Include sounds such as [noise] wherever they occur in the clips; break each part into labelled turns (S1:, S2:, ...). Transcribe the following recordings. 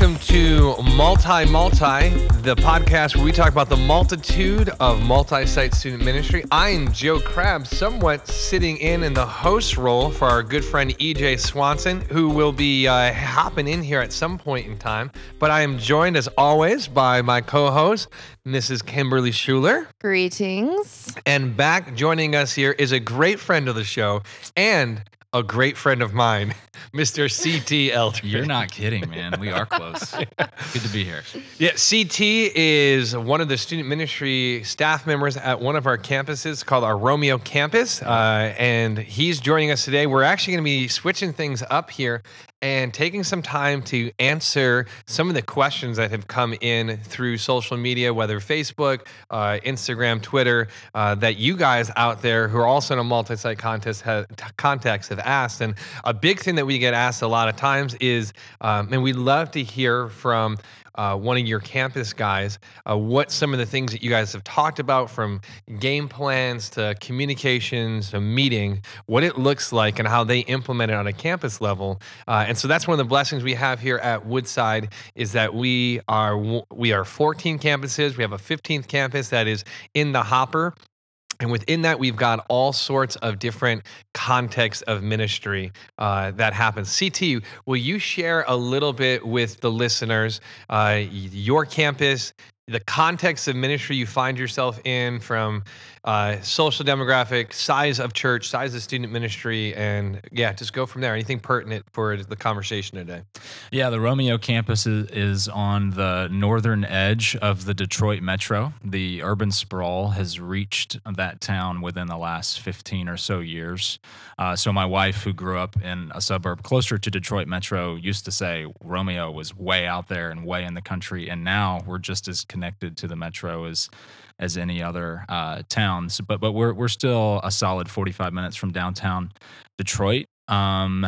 S1: welcome to Multi Multi, the podcast where we talk about the multitude of multi site student ministry. I am Joe Crabb, somewhat sitting in in the host role for our good friend EJ Swanson, who will be uh, hopping in here at some point in time. But I am joined, as always, by my co host, Mrs. Kimberly Schuler.
S2: Greetings.
S1: And back joining us here is a great friend of the show and a great friend of mine, Mr. CT Eldridge.
S3: You're not kidding, man. We are close. [laughs] Good to be here.
S1: Yeah, CT is one of the student ministry staff members at one of our campuses called our Romeo campus. Uh, and he's joining us today. We're actually going to be switching things up here and taking some time to answer some of the questions that have come in through social media, whether Facebook, uh, Instagram, Twitter, uh, that you guys out there who are also in a multi-site contest have, context have asked. And a big thing that we get asked a lot of times is, um, and we'd love to hear from uh, one of your campus guys, uh, what some of the things that you guys have talked about from game plans to communications to meeting, what it looks like and how they implement it on a campus level. Uh, and so that's one of the blessings we have here at Woodside is that we are we are 14 campuses. We have a 15th campus that is in the hopper. And within that, we've got all sorts of different contexts of ministry uh, that happens. CT, will you share a little bit with the listeners uh, your campus, the context of ministry you find yourself in from uh, social demographic, size of church, size of student ministry, and yeah, just go from there. Anything pertinent for the conversation today?
S3: Yeah, the Romeo campus is, is on the northern edge of the Detroit metro. The urban sprawl has reached that town within the last 15 or so years. Uh, so, my wife, who grew up in a suburb closer to Detroit metro, used to say Romeo was way out there and way in the country. And now we're just as connected to the metro as as any other uh, towns. But but we're we're still a solid 45 minutes from downtown Detroit. Um,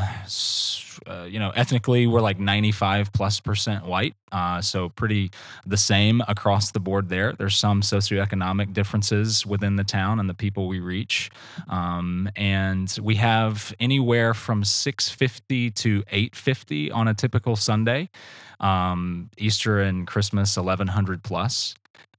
S3: uh, you know, ethnically we're like 95 plus percent white, uh, so pretty the same across the board. There, there's some socioeconomic differences within the town and the people we reach, um, and we have anywhere from 650 to 850 on a typical Sunday. Um, Easter and Christmas 1100 plus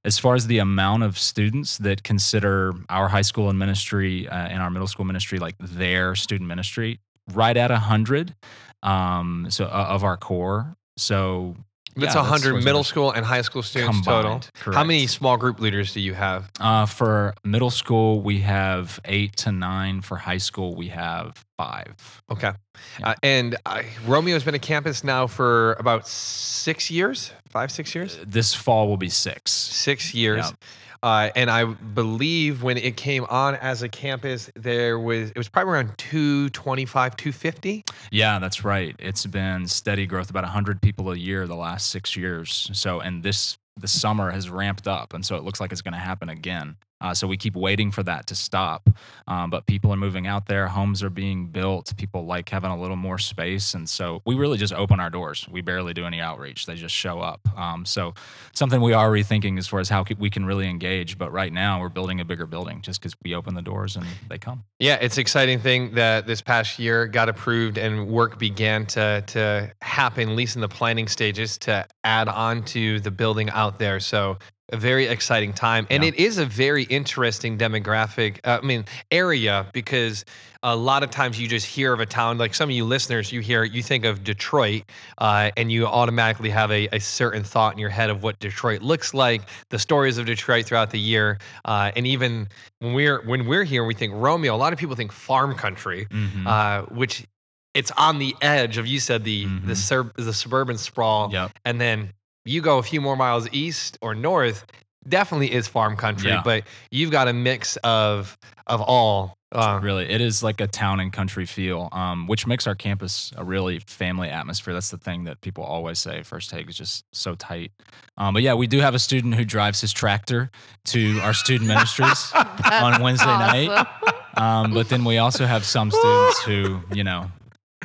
S3: as far as the amount of students that consider our high school and ministry uh, and our middle school ministry like their student ministry, right at 100 um, so uh, of our core. So
S1: that's yeah, 100 middle school and high school students
S3: combined,
S1: total.
S3: Correct.
S1: How many small group leaders do you have?
S3: Uh, for middle school, we have eight to nine. For high school, we have five.
S1: Okay. Yeah. Uh, and uh, Romeo has been a campus now for about six years, five, six years?
S3: This fall will be six.
S1: Six years. Uh, and I believe when it came on as a campus, there was it was probably around 225, 250.
S3: Yeah, that's right. It's been steady growth, about 100 people a year the last six years. So, and this the summer has ramped up, and so it looks like it's going to happen again. Uh, so we keep waiting for that to stop. Um, but people are moving out there, homes are being built. People like having a little more space. And so we really just open our doors. We barely do any outreach, they just show up. Um, so something we are rethinking as far as how we can really engage. But right now, we're building a bigger building just because we open the doors and they come.
S1: Yeah, it's exciting thing that this past year got approved and work began to, to happen, at least in the planning stages, to add on to the building out there. So a very exciting time and yeah. it is a very interesting demographic uh, i mean area because a lot of times you just hear of a town like some of you listeners you hear you think of detroit uh, and you automatically have a, a, certain thought in your head of what detroit looks like the stories of detroit throughout the year uh, and even when we're when we're here we think romeo a lot of people think farm country mm-hmm. Uh, which it's on the edge of you said the mm-hmm. the, sur- the suburban sprawl
S3: yep.
S1: and then you go a few more miles east or north, definitely is farm country, yeah. but you've got a mix of of all.
S3: Uh, really, it is like a town and country feel, um, which makes our campus a really family atmosphere. That's the thing that people always say. First Take is just so tight. Um, but yeah, we do have a student who drives his tractor to our student ministries [laughs] on Wednesday awesome. night. Um, but then we also have some [laughs] students who, you know,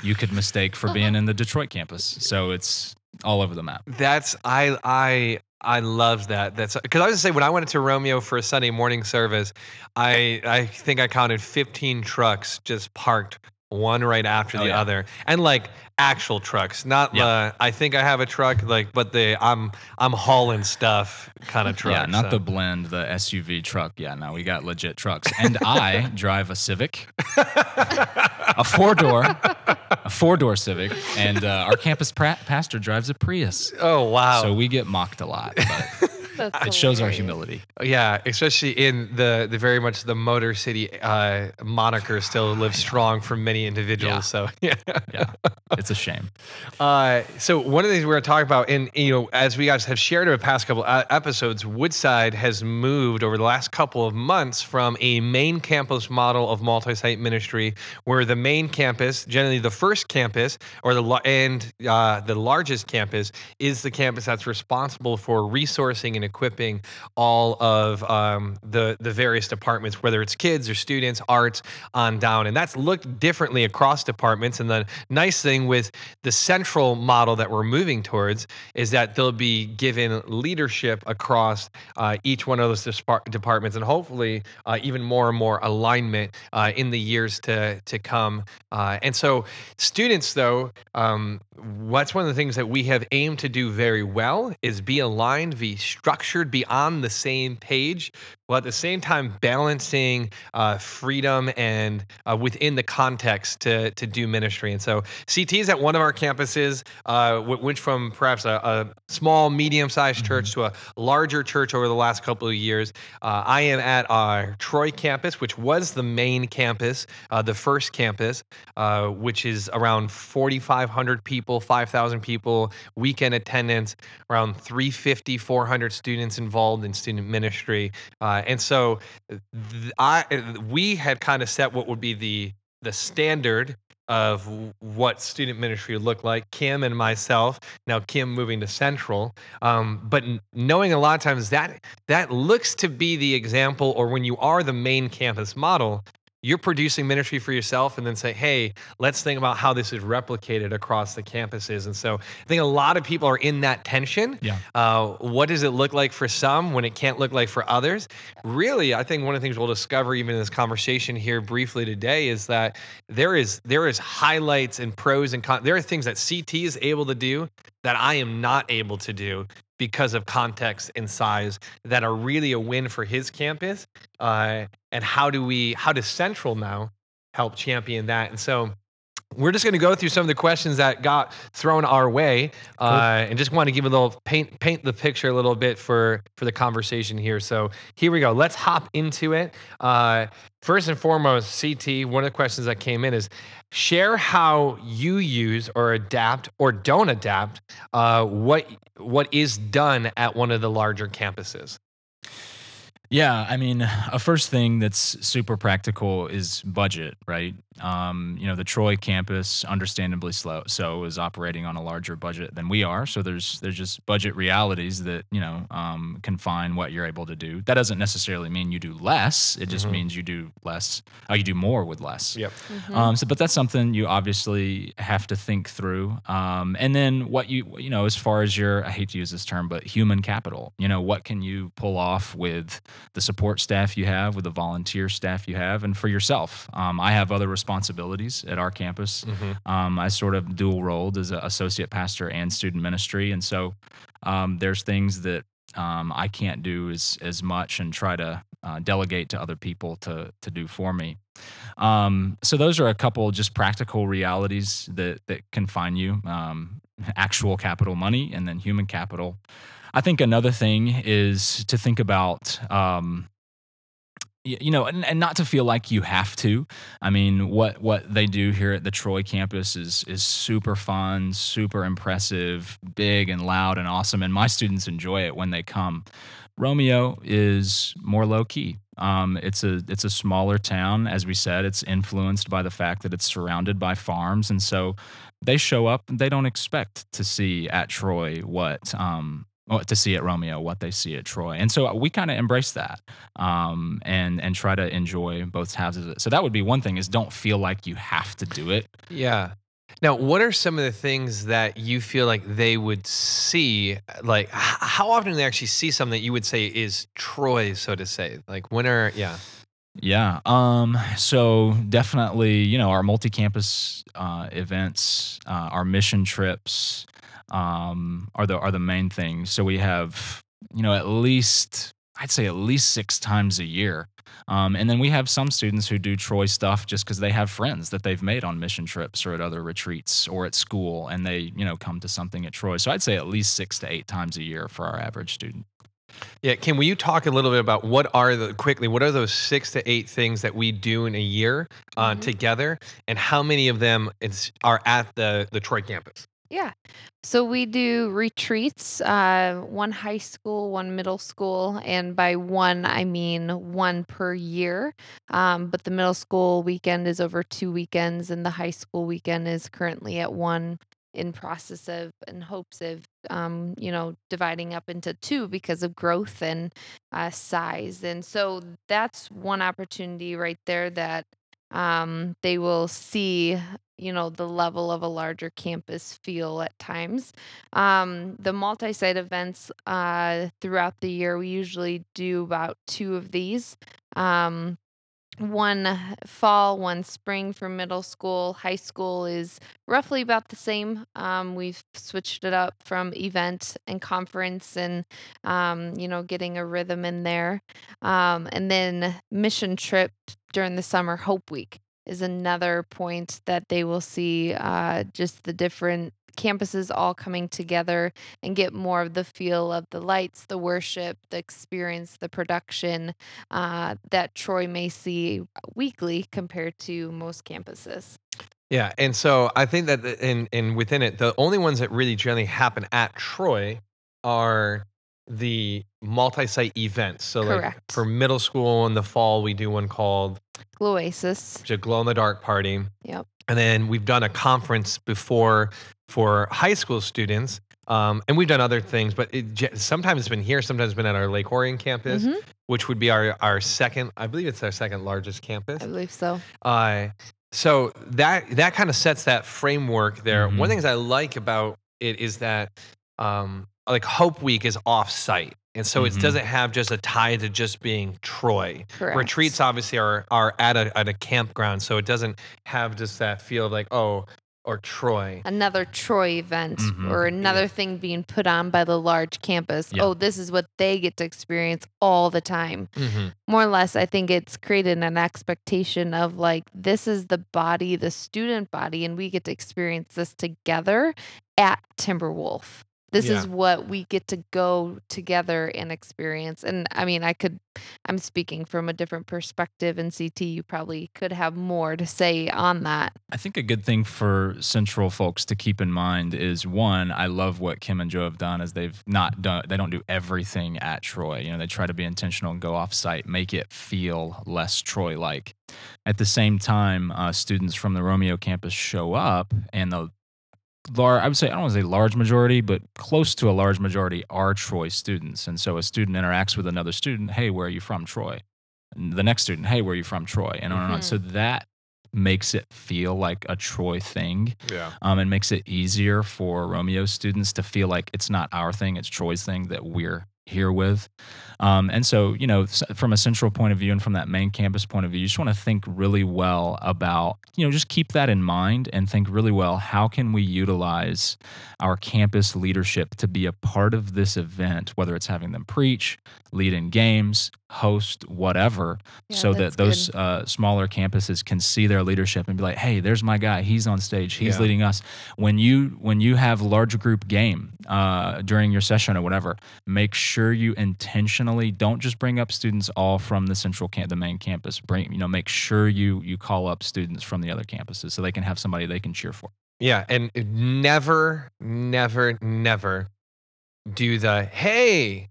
S3: you could mistake for being in the Detroit campus. So it's all over the map.
S1: That's I I I love that. That's because I was gonna say when I went to Romeo for a Sunday morning service, I I think I counted 15 trucks just parked one right after
S3: Oh,
S1: the
S3: yeah.
S1: other, and like actual trucks, not the I think I have a truck, like, but the I'm I'm hauling stuff kind of [laughs] truck.
S3: yeah, not
S1: so.
S3: the blend, the SUV truck. Yeah, now we got legit trucks. And [laughs] I drive a Civic, a four door, a four door Civic, and uh, our campus pra- pastor drives a Prius.
S1: Oh wow!
S3: So we get mocked a lot, but
S2: That's
S3: it shows our humility.
S1: Yeah, especially in the the very much the Motor City uh, moniker still [laughs] lives strong for many individuals.
S3: Yeah.
S1: So [laughs] yeah.
S3: Yeah, it's a shame. [laughs]
S1: Uh, so one of the things we're going to talk about, and you know, as we guys have shared over the past couple uh, episodes, Woodside has moved over the last couple of months from a main campus model of multi-site ministry, where the main campus, generally the first campus or the and uh, the largest campus, is the campus that's responsible for resourcing and equipping all of um, the the various departments, whether it's kids or students, arts, on down, and that's looked differently across departments. And the nice thing with the central model that we're moving towards is that they'll be given leadership across uh, each one of those departments, and hopefully uh, even more and more alignment uh, in the years to to come. Uh, and so, students, though, um, what's one of the things that we have aimed to do very well is be aligned, be structured, be on the same page, while at the same time balancing uh, freedom and uh, within the context to to do ministry. And so, CT is at one of our campuses, uh, went from perhaps a, a small, medium-sized church to a larger church over the last couple of years. Uh, I am at our Troy campus, which was the main campus, uh, the first campus, uh, which is around 4,500 people, 5,000 people, weekend attendance, around 350, 400 students involved in student ministry. Uh, and so th- I, we had kind of set what would be the, the standard of what student ministry would look like. Kim and myself, now Kim moving to Central, um, but knowing a lot of times that that looks to be the example, or when you are the main campus model, you're producing ministry for yourself and then say, hey, let's think about how this is replicated across the campuses. And so I think a lot of people are in that tension.
S3: Yeah.
S1: Uh, what does it look like for some when it can't look like for others? Really, I think one of the things we'll discover even in this conversation here briefly today is that there is there is highlights and pros and cons. There are things that CT is able to do that I am not able to do because of context and size that are really a win for his campus. Uh, and how do we how does Central now help champion that? And so we're just going to go through some of the questions that got thrown our way, uh, and just want to give a little paint paint the picture a little bit for for the conversation here. So here we go. Let's hop into it. Uh, first and foremost, CT. One of the questions that came in is share how you use or adapt or don't adapt uh, what what is done at one of the larger campuses.
S3: Yeah, I mean, a first thing that's super practical is budget, right? Um, you know, the Troy campus, understandably slow, so is operating on a larger budget than we are. So there's there's just budget realities that you know um, confine what you're able to do. That doesn't necessarily mean you do less. It just
S1: Mhm.
S3: means you do less. Uh, you do more with less.
S1: Yep.
S3: Um, so, but that's something you obviously have to think through. Um, and then what you, you know, as far as your, I hate to use this term, but human capital, you know, what can you pull off with the support staff you have, with the volunteer staff you have, and for yourself? Um, I have other responsibilities at our campus.
S1: Mhm.
S3: Um, I sort of dual rolled as an associate pastor and student ministry. And so um, there's things that um, I can't do as, as much and try to uh, delegate to other people to, to do for me. Um, so those are a couple just practical realities that, that confine you um, actual capital money and then human capital. I think another thing is to think about um, you know, and, and not to feel like you have to. I mean, what what they do here at the Troy campus is is super fun, super impressive, big and loud and awesome, and my students enjoy it when they come. Romeo is more low key. Um, it's a it's a smaller town, as we said. It's influenced by the fact that it's surrounded by farms, and so they show up. They don't expect to see at Troy what um, to see at Romeo, what they see at Troy, and so we kind of embrace that um, and and try to enjoy both halves of it. So that would be one thing: is don't feel like you have to do it.
S1: Yeah. Now, what are some of the things that you feel like they would see? Like, how often do they actually see something that you would say is Troy, so to say? Like, when are, yeah.
S3: Yeah. Um, so definitely, you know, our multi-campus uh, events, uh, our mission trips um, are the are the main things. So we have, you know, at least I'd say at least six times a year. Um, and then we have some students who do Troy stuff just because they have friends that they've made on mission trips or at other retreats or at school, and they, you know, come to something at Troy. So I'd say at least six to eight times a year for our average student.
S1: Yeah, Kim, will you talk a little bit about what are the quickly? What are those six to eight things that we do in a year uh,
S2: Mhm.
S1: together, and how many of them is, are at the the Troy campus?
S2: Yeah. So we do retreats, uh, one high school, one middle school, and by one I mean one per year. Um, but the middle school weekend is over two weekends, and the high school weekend is currently at one in process of and hopes of um, you know dividing up into two because of growth and uh, size. And so that's one opportunity right there that um, they will see you know the level of a larger campus feel at times. Um, the multi-site events uh, throughout the year we usually do about two of these. Um, one fall one spring for middle school. High school is roughly about the same. Um, we've switched it up from event and conference and um, you know getting a rhythm in there. Um, and then mission trip during the summer hope week is another point that they will see uh, just the different campuses all coming together and get more of the feel of the lights, the worship, the experience, the production uh, that Troy may see weekly compared to most campuses.
S1: Yeah, and so I think that in in within it, the only ones that really generally happen at Troy are the multi-site events. So like for middle school in the fall, we do one called
S2: Gloasis.
S1: which is a glow in the dark party.
S2: Yep.
S1: And then we've done a conference before for high school students. Um, and we've done other things, but it, ge- sometimes it's been here, sometimes it's been at our Lake Orion campus,
S2: Mhm.
S1: which would be our, our second, I believe it's our second largest campus.
S2: I believe so.
S1: Uh, so that that kind of sets that framework there. One
S3: Mhm.
S1: of the things I like about it is that um, like Hope Week is off site. And so it
S3: Mhm.
S1: doesn't have just a tie to just being Troy.
S2: Correct.
S1: Retreats obviously are are at a at a campground, so it doesn't have just that feel of like oh or Troy.
S2: Another Troy event
S3: Mhm.
S2: or another thing being put on by the large campus.
S3: Yeah.
S2: Oh, this is what they get to experience all the time.
S1: Mm-hmm.
S2: more or less i think it's created an expectation of like this is the body the student body and we get to experience this together at timberwolf this
S1: Yeah.
S2: is what we get to go together and experience and i mean i could i'm speaking from a different perspective in ct you probably could have more to say on that
S3: I think a good thing for Central folks to keep in mind is one, I love what Kim and Joe have done is they've not done they don't do everything at Troy. You know, they try to be intentional and go off site, make it feel less Troy like. At the same time, uh, students from the Romeo campus show up and the lar- I would say I don't want to say large majority, but close to a large majority are Troy students. And so a student interacts with another student, hey, where are you from, Troy? And the next student, hey, where are you from, Troy? And on and on. So that makes it feel like a Troy thing.
S1: Yeah.
S3: Um, and makes it easier for Romeo students to feel like it's not our thing, it's Troy's thing that we're here with. Um, and so, you know, from a central point of view and from that main campus point of view, you just want to think really well about, you know, just keep that in mind and think really well how can we utilize our campus leadership to be a part of this event, whether it's having them preach, lead in games, host, whatever,
S2: Yeah,
S3: so that those uh, smaller campuses can see their leadership and be like, "Hey, there's my guy. He's on stage. He's
S1: Yeah.
S3: leading us." When you when you have large group game uh, during your session or whatever, make sure you intentionally don't just bring up students all from the central camp, the main campus. Bring you know, make sure you you call up students from the other campuses so they can have somebody they can cheer for.
S1: Yeah, and never, never, never do the hey,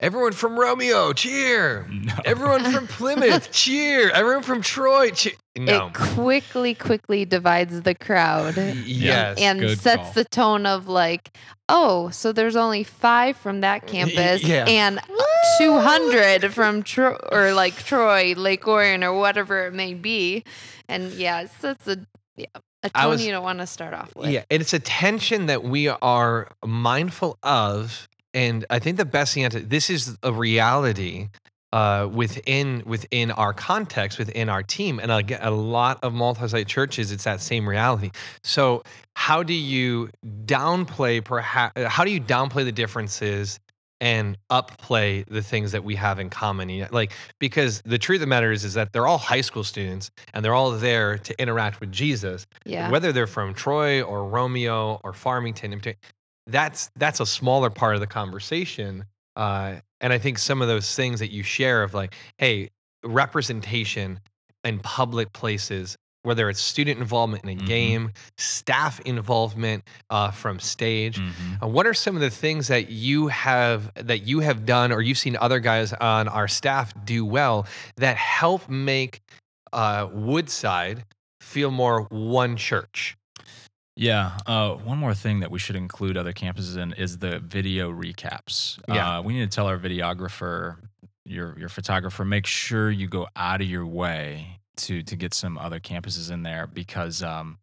S1: everyone from Romeo, cheer.
S3: No.
S1: Everyone from [laughs] Plymouth, cheer. Everyone from Troy, cheer. No.
S2: it quickly quickly divides the crowd
S1: Y- yes.
S2: and
S3: good
S2: sets
S3: call.
S2: the tone of like, oh, so there's only five from that campus
S1: yeah.
S2: and 200 from Troy or like Troy, Lake Orion, or whatever it may be. And yeah, it's, that's a yeah a
S1: I
S2: tone
S1: was-
S2: you don't want to start off with.
S1: Yeah, and it's a tension that we are mindful of. And I think the best answer this is a reality uh, within within our context, within our team, and again, a lot of multi-site churches, it's that same reality. So, how do you downplay perhaps? How do you downplay the differences and upplay the things that we have in common? Like, because the truth of the matter is, is that they're all high school students, and they're all there to interact with Jesus,
S2: Yeah.
S1: whether they're from Troy or Romeo or Farmington. That's that's a smaller part of the conversation. Uh, and I think some of those things that you share of like, hey, representation in public places, whether it's student involvement in a
S3: Mhm.
S1: game, staff involvement uh, from stage.
S3: Mhm.
S1: Uh, what are some of the things that you have that you have done or you've seen other guys on our staff do well that help make uh, Woodside feel more one church?
S3: Yeah. Uh, one more thing that we should include other campuses in is the video recaps.
S1: Yeah.
S3: Uh, we need to tell our videographer, your your photographer, make sure you go out of your way to to get some other campuses in there because um,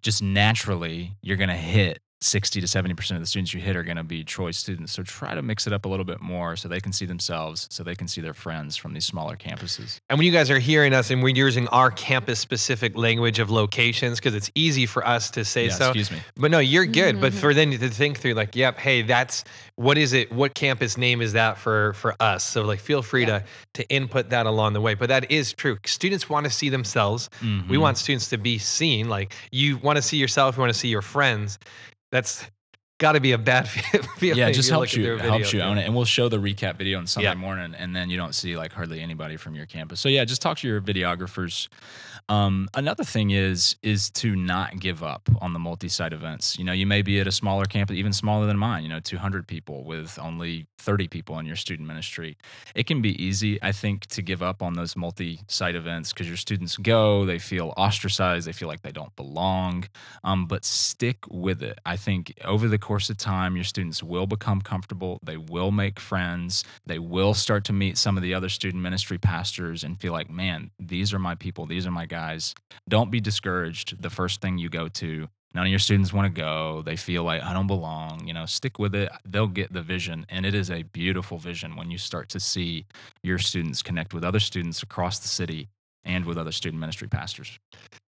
S3: just naturally you're gonna hit. 60 to 70% of the students you hit are going to be Troy students. So try to mix it up a little bit more so they can see themselves, so they can see their friends from these smaller campuses.
S1: And when you guys are hearing us and we're using our campus specific language of locations, because it's easy for us to say
S3: Yeah,
S1: so.
S3: excuse me.
S1: But no, you're good. But
S2: Mhm.
S1: for then to think through, like, yep, hey, that's what is it? What campus name is that for for us? So like, feel free
S2: Yeah.
S1: to to input that along the way. But that is true. Students want to see themselves. We
S3: Mhm.
S1: want students to be seen. Like you want to see yourself. You want to see your friends. That's got to be a bad [laughs] feeling.
S3: yeah, it just helps you helps you own it, and we'll show the recap video on Sunday
S1: Yeah.
S3: morning, and then you don't see like hardly anybody from your campus. So yeah, just talk to your videographers. Um, another thing is is to not give up on the multi-site events. You know, you may be at a smaller campus, even smaller than mine. You know, 200 people with only 30 people in your student ministry. It can be easy, I think, to give up on those multi-site events because your students go, they feel ostracized, they feel like they don't belong. Um, but stick with it. I think over the course of time, your students will become comfortable. They will make friends. They will start to meet some of the other student ministry pastors and feel like, man, these are my people. These are my guys. Guys, don't be discouraged the first thing you go to. None of your students want to go. They feel like I don't belong. You know, stick with it. They'll get the vision. And it is a beautiful vision when you start to see your students connect with other students across the city and with other student ministry pastors.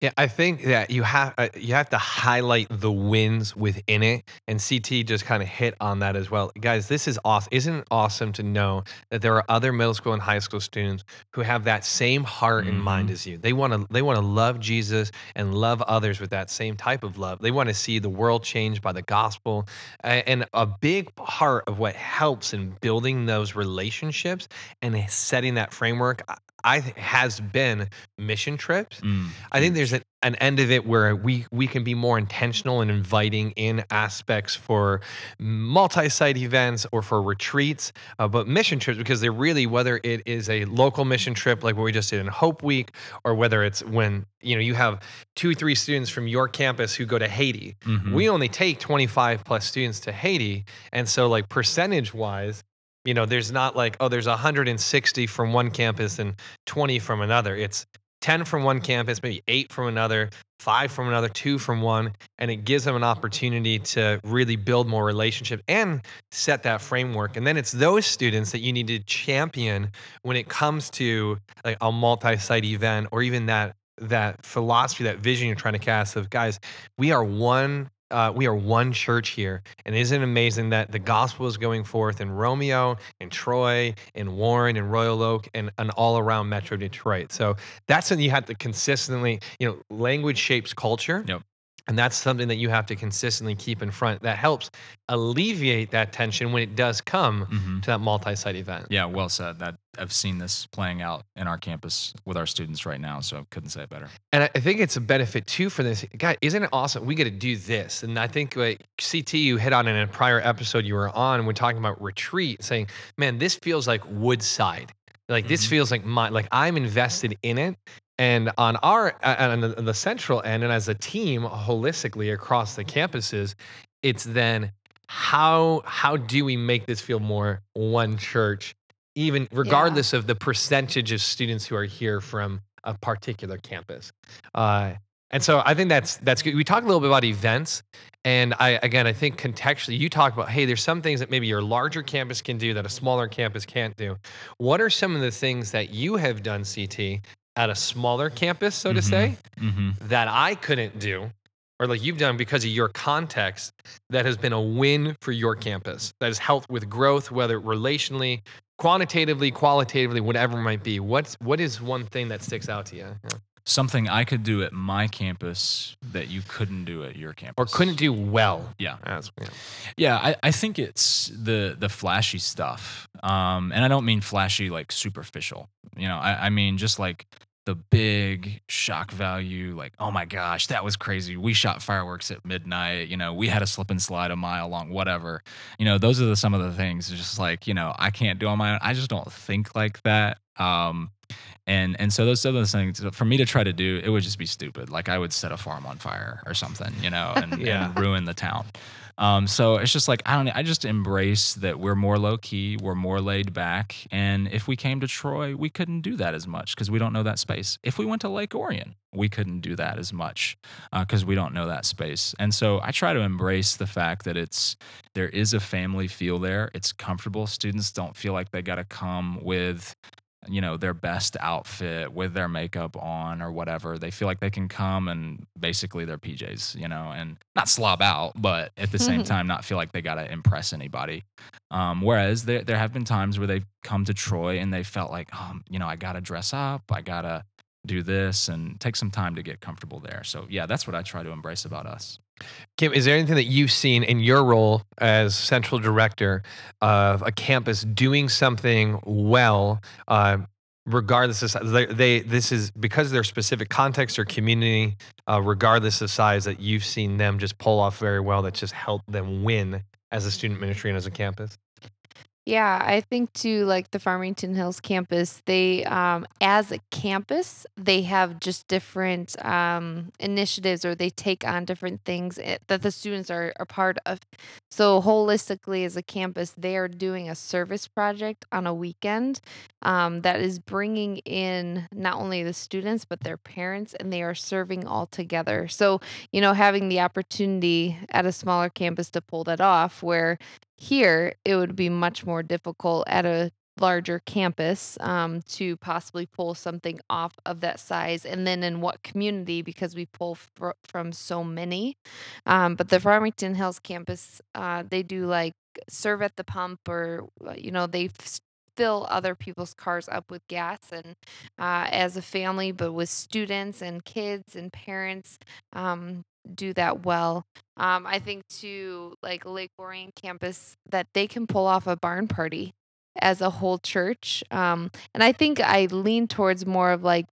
S1: Yeah, I think that you have uh, you have to highlight the wins within it, and CT just kind of hit on that as well. Guys, this is awesome. Isn't it awesome to know that there are other middle school and high school students who have that same heart and mind as you? They want to they want to love Jesus and love others with that same type of love. They want to see the world changed by the gospel, and a big part of what helps in building those relationships and setting that framework. I- has been mission trips.
S3: Mm,
S1: I think there's an, an end of it where we we can be more intentional in inviting in aspects for multi-site events or for retreats, uh, but mission trips because they're really whether it is a local mission trip like what we just did in Hope Week, or whether it's when you know you have two three students from your campus who go to Haiti.
S3: Mhm.
S1: We only take 25 plus students to Haiti, and so like percentage wise. You know, there's not like, oh, there's 160 from one campus and 20 from another. It's 10 from one campus, maybe eight from another, five from another, two from one. And it gives them an opportunity to really build more relationship and set that framework. And then it's those students that you need to champion when it comes to like a multi-site event or even that that philosophy, that vision you're trying to cast of guys, we are one uh, we are one church here. And isn't it amazing that the gospel is going forth in Romeo, and Troy, and Warren, and Royal Oak, and, and all around Metro Detroit? So that's something you have to consistently, you know, language shapes culture.
S3: Yep.
S1: And that's something that you have to consistently keep in front. That helps alleviate that tension when it does come
S3: Mhm.
S1: to that multi-site event.
S3: Yeah, well said. That I've seen this playing out in our campus with our students right now, so I couldn't say it better.
S1: And I- think it's a benefit too for this. guy. isn't it awesome? We get to do this. And I think like CT, you hit on in a prior episode you were on, we're talking about retreat, saying, man, this feels like Woodside. Like this
S3: Mhm.
S1: feels like my, like I'm invested in it. And on our, uh, on the, central end, and as a team holistically across the campuses, it's then how how do we make this feel more one church, even regardless of the percentage of students who are here from a particular campus. Uh, And so I think that's that's good. We talked a little bit about events, and I again I think contextually you talk about hey, there's some things that maybe your larger campus can do that a smaller campus can't do. What are some of the things that you have done, CT, at a smaller campus, so to
S3: Mhm.
S1: say,
S3: hmm
S1: that I couldn't do, or like you've done because of your context that has been a win for your campus, that has helped with growth, whether relationally, quantitatively, qualitatively, whatever it might be. What's what is one thing that sticks out to you? Yeah.
S3: Something I could do at my campus that you couldn't do at your campus.
S1: Or couldn't do well.
S3: Yeah.
S1: As, yeah.
S3: Yeah, I, I think it's the the flashy stuff. Um, and I don't mean flashy like superficial. You know, I, I mean just like the big shock value, like, oh my gosh, that was crazy. We shot fireworks at midnight, you know, we had a slip and slide a mile long, whatever. You know, those are the some of the things just like, you know, I can't do on my own. I just don't think like that. Um and and so those those things for me to try to do, it would just be stupid. Like I would set a farm on fire or something, you know, [laughs] and,
S1: Yeah.
S3: and ruin the town. Um, so it's just like I don't. I just embrace that we're more low key, we're more laid back, and if we came to Troy, we couldn't do that as much because we don't know that space. If we went to Lake Orion, we couldn't do that as much because we don't know that space. And so I try to embrace the fact that it's there is a family feel there. It's comfortable. Students don't feel like they got to come with you know their best outfit with their makeup on or whatever they feel like they can come and basically their pjs you know and not slob out but at the same [laughs] time not feel like they got to impress anybody. Um, whereas there, there have been times where they've come to troy and they felt like um, you know i gotta dress up i gotta do this and take some time to get comfortable there. So yeah that's what i try to embrace about us
S1: Kim, is there anything that you've seen in your role as central director of a campus doing something well, uh, regardless of size? They, they this is because their specific context or community, uh, regardless of size, that you've seen them just pull off very well. That just helped them win as a student ministry and as a campus.
S2: Yeah, I think too, like the Farmington Hills campus, they, um, as a campus, they have just different um, initiatives or they take on different things eh, that the students are a part of. So, holistically, as a campus, they are doing a service project on a weekend um, that is bringing in not only the students, but their parents, and they are serving all together. So, you know, having the opportunity at a smaller campus to pull that off, where here it would be much more difficult at a larger campus um, to possibly pull something off of that size and then in what community because we pull fr- from so many. Um, but the farmington hills campus uh, they do like serve at the pump or uh, you know they f- fill other people's cars up with gas and uh, as a family but with students and kids and parents um, do that well um, I think to like Lake Orion campus that they can pull off a barn party as a whole church. Um, and I think I lean towards more of like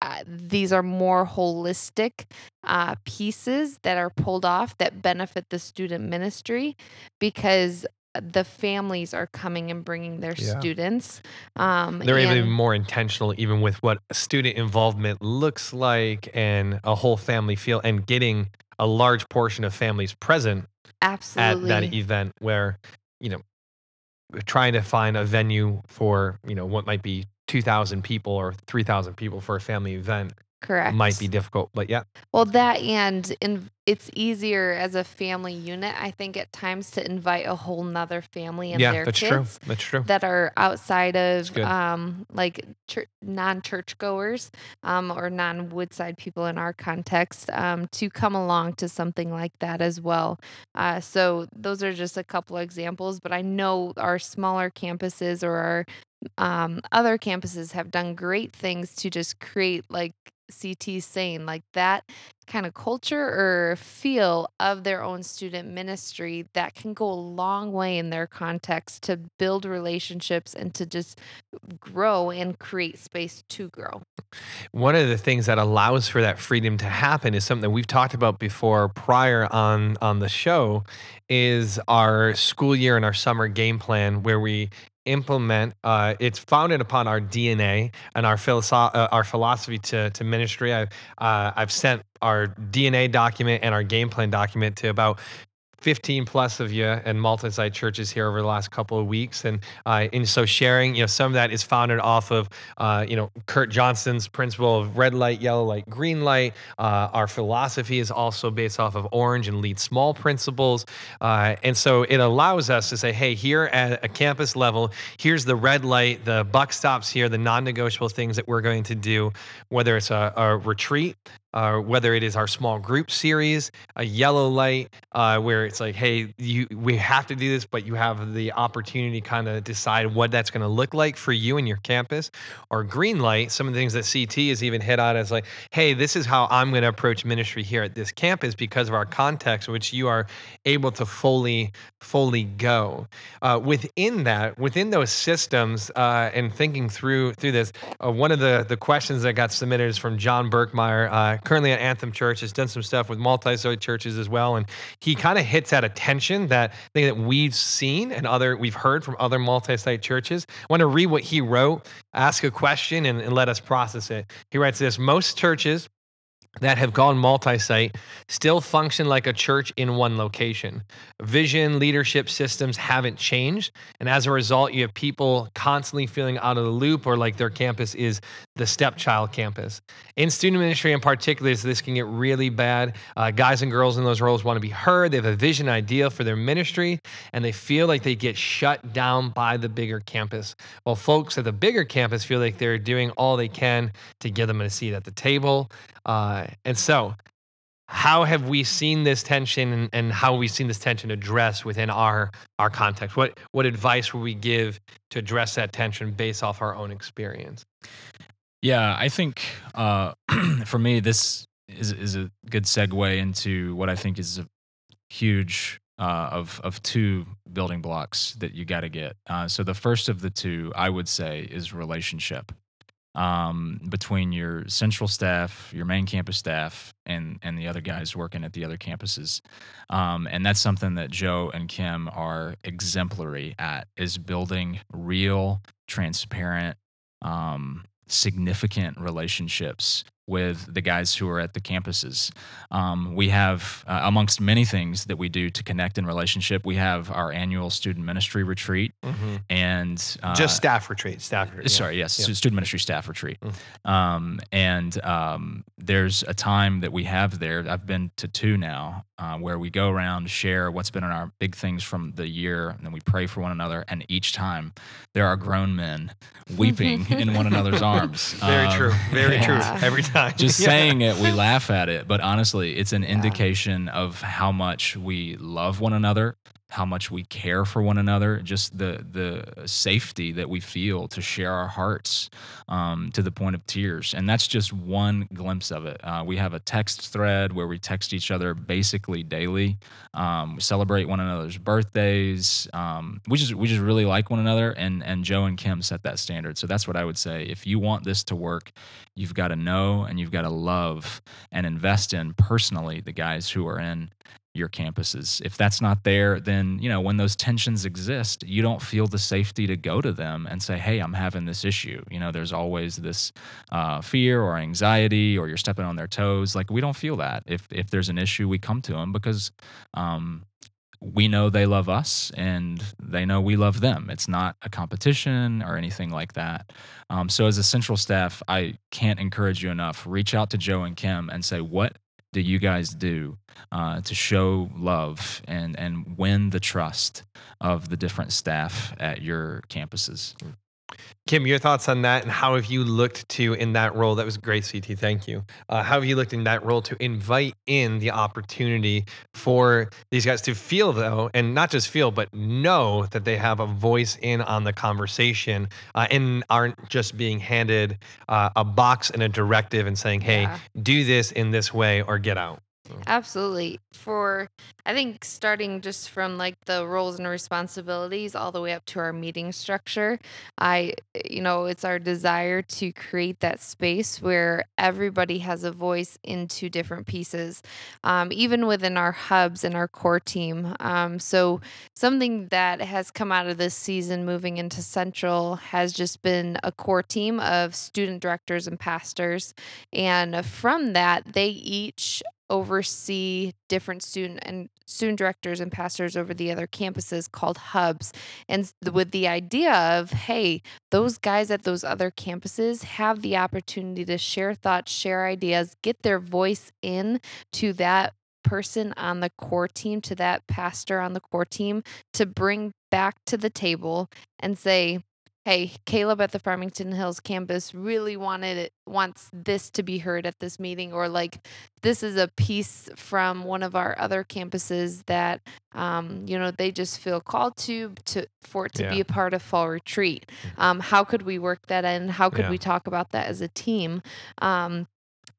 S2: uh, these are more holistic uh, pieces that are pulled off that benefit the student ministry because the families are coming and bringing their
S1: Yeah.
S2: students. Um,
S1: They're able to be more intentional, even with what student involvement looks like and a whole family feel, and getting a large portion of families present
S2: absolutely
S1: at that event where you know trying to find a venue for you know what might be 2000 people or 3000 people for a family event
S2: correct.
S1: might be difficult but yeah.
S2: Well, that and in, it's easier as a family unit, I think, at times to invite a whole nother family and
S1: yeah
S2: their
S1: that's
S2: kids
S1: true that's true.
S2: that are outside of um, like chur- non-church goers um, or non-Woodside people in our context um, to come along to something like that as well. Uh, so those are just a couple of examples, but I know our smaller campuses or our um, other campuses have done great things to just create like CT saying like that kind of culture or feel of their own student ministry that can go a long way in their context to build relationships and to just grow and create space to grow.
S1: one of the things that allows for that freedom to happen is something that we've talked about before prior on on the show is our school year and our summer game plan where we implement uh, it's founded upon our dna and our philosoph- uh, our philosophy to, to ministry. I've, uh, I've sent our dna document and our game plan document to about 15 plus of you and multi-site churches here over the last couple of weeks, and uh, and so sharing, you know, some of that is founded off of, uh, you know, Kurt Johnston's principle of red light, yellow light, green light. Uh, our philosophy is also based off of orange and lead small principles, uh, and so it allows us to say, hey, here at a campus level, here's the red light, the buck stops here, the non-negotiable things that we're going to do, whether it's a, a retreat, uh, whether it is our small group series, a yellow light, uh, where it's like, hey, you, we have to do this, but you have the opportunity to kind of decide what that's going to look like for you and your campus, or green light, some of the things that CT has even hit on as like, hey, this is how I'm going to approach ministry here at this campus because of our context, which you are able to fully, fully go. Uh, within that, within those systems, uh, and thinking through through this, uh, one of the the questions that got submitted is from John Burkmeyer uh, currently at Anthem Church, has done some stuff with multi-site churches as well, and he kind of hits at a tension that thing that we've seen and other we've heard from other multi-site churches. I want to read what he wrote, ask a question, and, and let us process it. He writes this: Most churches that have gone multi site still function like a church in one location. Vision, leadership systems haven't changed. And as a result, you have people constantly feeling out of the loop or like their campus is the stepchild campus. In student ministry in particular, this can get really bad. Uh, guys and girls in those roles want to be heard. They have a vision idea for their ministry, and they feel like they get shut down by the bigger campus. While folks at the bigger campus feel like they're doing all they can to get them a seat at the table. Uh, and so, how have we seen this tension and, and how have we seen this tension addressed within our our context? What what advice would we give to address that tension based off our own experience?
S3: Yeah, I think uh, [clears throat] for me, this is is a good segue into what I think is a huge uh, of of two building blocks that you got to get. Uh, so the first of the two, I would say, is relationship um, between your central staff, your main campus staff, and and the other guys working at the other campuses. Um, and that's something that Joe and Kim are exemplary at is building real, transparent, um, significant relationships with the guys who are at the campuses. Um, we have, uh, amongst many things that we do to connect in relationship, we have our annual student ministry retreat mm-hmm. and
S1: uh, just staff retreat. Staff. Retreat,
S3: sorry, yes, yeah. student ministry staff retreat. Mm. Um, and um, there's a time that we have there. I've been to two now, uh, where we go around share what's been on our big things from the year, and then we pray for one another. And each time, there are grown men [laughs] weeping in one another's [laughs] arms.
S1: Very um, true. Very true. Every time.
S3: Just yeah. saying it, we [laughs] laugh at it, but honestly, it's an yeah. indication of how much we love one another how much we care for one another, just the the safety that we feel to share our hearts um, to the point of tears, and that's just one glimpse of it. Uh, we have a text thread where we text each other basically daily. Um, we celebrate one another's birthdays. Um, we just we just really like one another, and and Joe and Kim set that standard. So that's what I would say. If you want this to work, you've got to know and you've got to love and invest in personally the guys who are in your campuses. If that's not there, then, you know, when those tensions exist, you don't feel the safety to go to them and say, hey, I'm having this issue. You know, there's always this uh, fear or anxiety or you're stepping on their toes. Like, we don't feel that. If, if there's an issue, we come to them because um, we know they love us and they know we love them. It's not a competition or anything like that. Um, so, as a central staff, I can't encourage you enough. Reach out to Joe and Kim and say, what do you guys do uh, to show love and and win the trust of the different staff at your campuses?
S1: Kim, your thoughts on that, and how have you looked to in that role? That was great, CT. Thank you. Uh, how have you looked in that role to invite in the opportunity for these guys to feel, though, and not just feel, but know that they have a voice in on the conversation uh, and aren't just being handed uh, a box and a directive and saying, "Hey, yeah. do this in this way or get out."
S2: Absolutely. For I think starting just from like the roles and responsibilities all the way up to our meeting structure, I you know, it's our desire to create that space where everybody has a voice into different pieces, um, even within our hubs and our core team. Um, so something that has come out of this season moving into Central has just been a core team of student directors and pastors, and from that they each oversee different student and student directors and pastors over the other campuses called hubs. And with the idea of hey those guys at those other campuses have the opportunity to share thoughts share ideas get their voice in to that person on the core team to that pastor on the core team to bring back to the table and say hey caleb at the farmington hills campus really wanted it wants this to be heard at this meeting or like this is a piece from one of our other campuses that um, you know they just feel called to to for it to be a part of fall retreat. Um, how could we work that in? How could
S1: Yeah.
S2: we talk about that as a team? Um,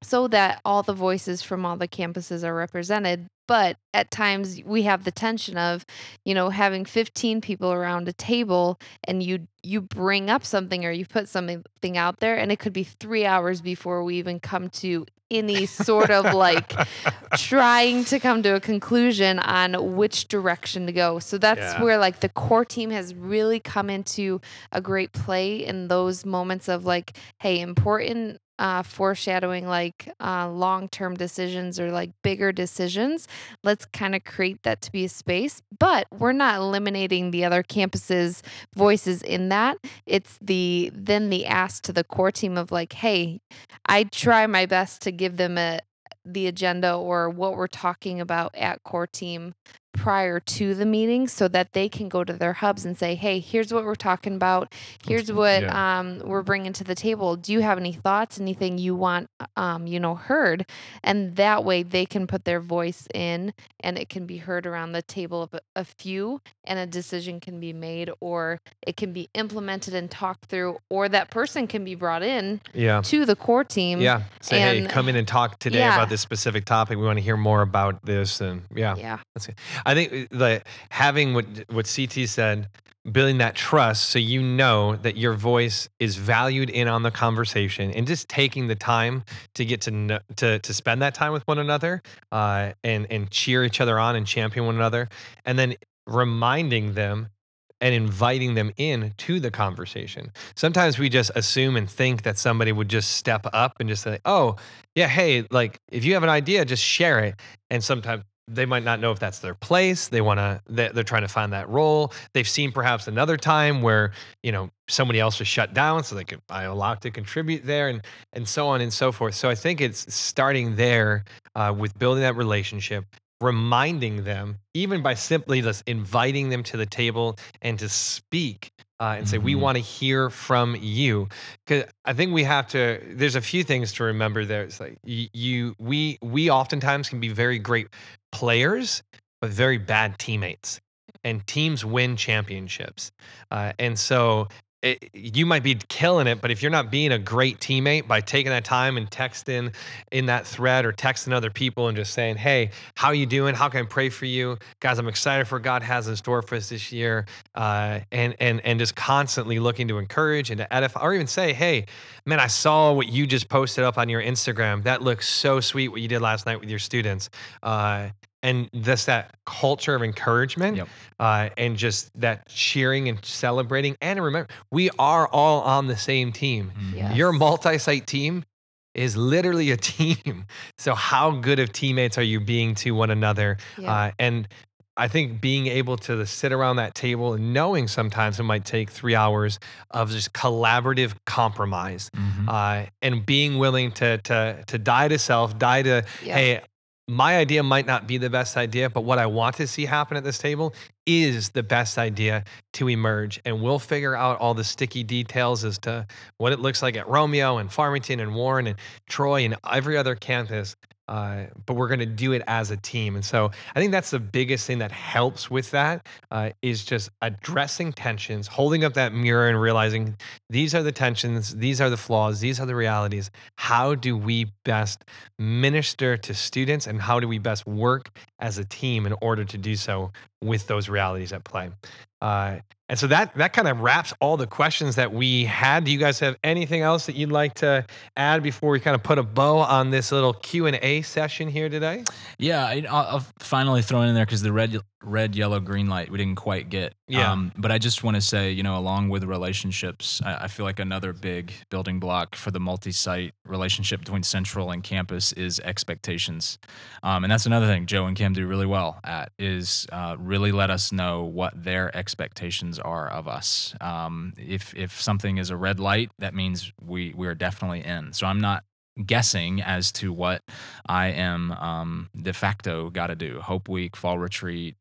S2: so that all the voices from all the campuses are represented but at times we have the tension of you know having 15 people around a table and you you bring up something or you put something out there and it could be 3 hours before we even come to any sort of like [laughs] trying to come to a conclusion on which direction to go. So that's
S1: Yeah.
S2: where like the core team has really come into a great play in those moments of like, hey, important uh, foreshadowing like uh, long term decisions or like bigger decisions. Let's kind of create that to be a space, but we're not eliminating the other campuses' voices in that. It's the then the ask to the core team of like, hey, I try my best to give them a the agenda or what we're talking about at core team prior to the meeting so that they can go to their hubs and say hey here's what we're talking about here's what
S1: yeah.
S2: um, we're bringing to the table do you have any thoughts anything you want um, you know heard and that way they can put their voice in and it can be heard around the table of a, few and a decision can be made or it can be implemented and talked through or that person can be brought in
S1: Yeah.
S2: to the core team
S1: Yeah. Say, hey, come in and talk today
S2: Yeah.
S1: about this specific topic. We want to hear more about this. And yeah,
S2: yeah
S1: that's it. I think uh, the having what what CT said, building that trust, so you know that your voice is valued in on the conversation, and just taking the time to get to know, to to spend that time with one another, uh, and and cheer each other on and champion one another, and then reminding them and inviting them in to the conversation. Sometimes we just assume and think that somebody would just step up and just say, "Oh, yeah, hey, like if you have an idea, just share it." And sometimes they might not know if that's their place. They want to they're, trying to find that role. They've seen perhaps another time where, you know, somebody else was shut down so they could I allowed to contribute there and and so on and so forth. So I think it's starting there uh, with building that relationship reminding them, even by simply just inviting them to the table and to speak uh, and say, We
S3: Mhm.
S1: want to hear from you. Because I think we have to, there's a few things to remember there. It's like you, you we, we oftentimes can be very great players, but very bad teammates. And teams win championships. Uh, and so it, you might be killing it, but if you're not being a great teammate by taking that time and texting in that thread or texting other people and just saying, "Hey, how you doing? How can I pray for you, guys? I'm excited for what God has in store for us this year," uh, and and and just constantly looking to encourage and to edify, or even say, "Hey, man, I saw what you just posted up on your Instagram. That looks so sweet. What you did last night with your students." Uh, and just that culture of encouragement
S3: Yep.
S1: uh, and just that cheering and celebrating. And remember, we are all on the same team.
S3: Mhm.
S2: Yeah.
S1: Your multi site team is literally a [laughs] team. So, how good of teammates are you being to one another?
S2: Yeah.
S1: Uh, and I think being able to sit around that table and knowing sometimes it might take three hours of just collaborative compromise
S3: Mhm.
S1: uh, and being willing to, to, to die to self, die to,
S2: Yeah.
S1: hey, my idea might not be the best idea, but what I want to see happen at this table is the best idea to emerge. And we'll figure out all the sticky details as to what it looks like at Romeo and Farmington and Warren and Troy and every other campus. Uh, but we're going to do it as a team. And so I think that's the biggest thing that helps with that uh, is just addressing tensions, holding up that mirror and realizing these are the tensions, these are the flaws, these are the realities. How do we best minister to students and how do we best work as a team in order to do so with those realities at play? Uh, and so that that kind of wraps all the questions that we had. Do you guys have anything else that you'd like to add before we kind of put a bow on this little Q and A session here today?
S3: Yeah, I'll, I'll finally throw in there because the red, red, yellow, green light we didn't quite get.
S1: Yeah.
S3: but I just want to say, you know, along with relationships, I, I feel like another big building block for the multi-site relationship between Central and campus is expectations, um, and that's another thing Joe and Kim do really well at is uh, really let us know what their expectations are of us. Um, if if something is a red light, that means we we are definitely in. So I'm not guessing as to what I am um, de facto got to do. Hope Week, Fall Retreat,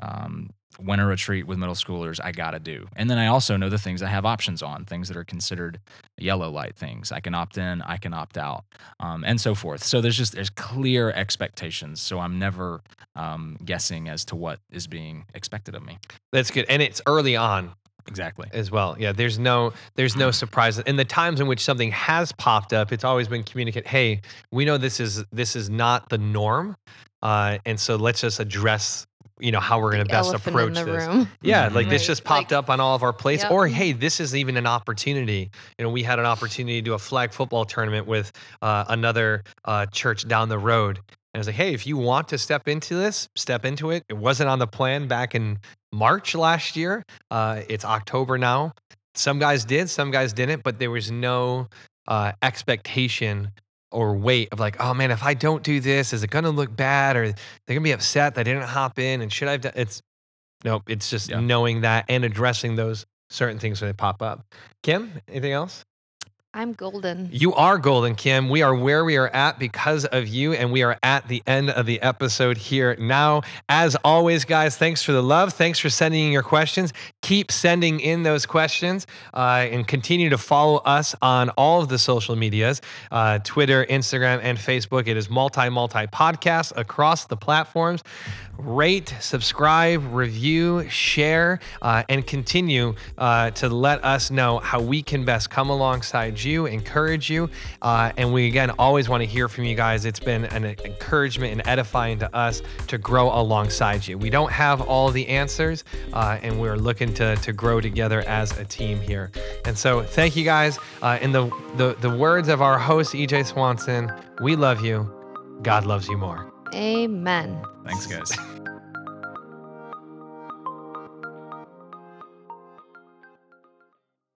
S3: um, Winter Retreat with middle schoolers, I got to do. And then I also know the things I have options on, things that are considered yellow light things. I can opt in, I can opt out, um, and so forth. So there's just there's clear expectations. So I'm never um, guessing as to what is being expected of me.
S1: That's good. And it's early on
S3: Exactly.
S1: as well. Yeah, there's no there's no surprise. In the times in which something has popped up, it's always been communicate "Hey, we know this is this is not the norm." Uh, and so let's just address, you know, how we're going to best
S2: Elephant
S1: approach
S2: in the
S1: this.
S2: room.
S1: Yeah, like this just popped
S2: like-
S1: up on all of our plates.
S2: Yep.
S1: Or hey, this is even an opportunity. You know, we had an opportunity to do a flag football tournament with uh, another uh, church down the road. And I was like, hey, if you want to step into this, step into it. It wasn't on the plan back in March last year. Uh, it's October now. Some guys did, some guys didn't, but there was no uh, expectation or weight of like, oh man, if I don't do this, is it going to look bad? Or they're going to be upset that I didn't hop in? And should I have done It's Nope. It's just
S3: Yeah.
S1: knowing that and addressing those certain things when they pop up. Kim, anything else?
S2: I'm golden.
S1: You are golden, Kim. We are where we are at because of you, and we are at the end of the episode here now. As always, guys, thanks for the love. Thanks for sending in your questions. Keep sending in those questions uh, and continue to follow us on all of the social medias uh, Twitter, Instagram, and Facebook. It is multi multi podcast across the platforms. Rate, subscribe, review, share, uh, and continue uh, to let us know how we can best come alongside you, encourage you. Uh, and we, again, always want to hear from you guys. It's been an encouragement and edifying to us to grow alongside you. We don't have all the answers, uh, and we're looking to, to grow together as a team here. And so, thank you guys. Uh, in the, the, the words of our host, EJ Swanson, we love you. God loves you more.
S2: Amen.
S3: Thanks, guys.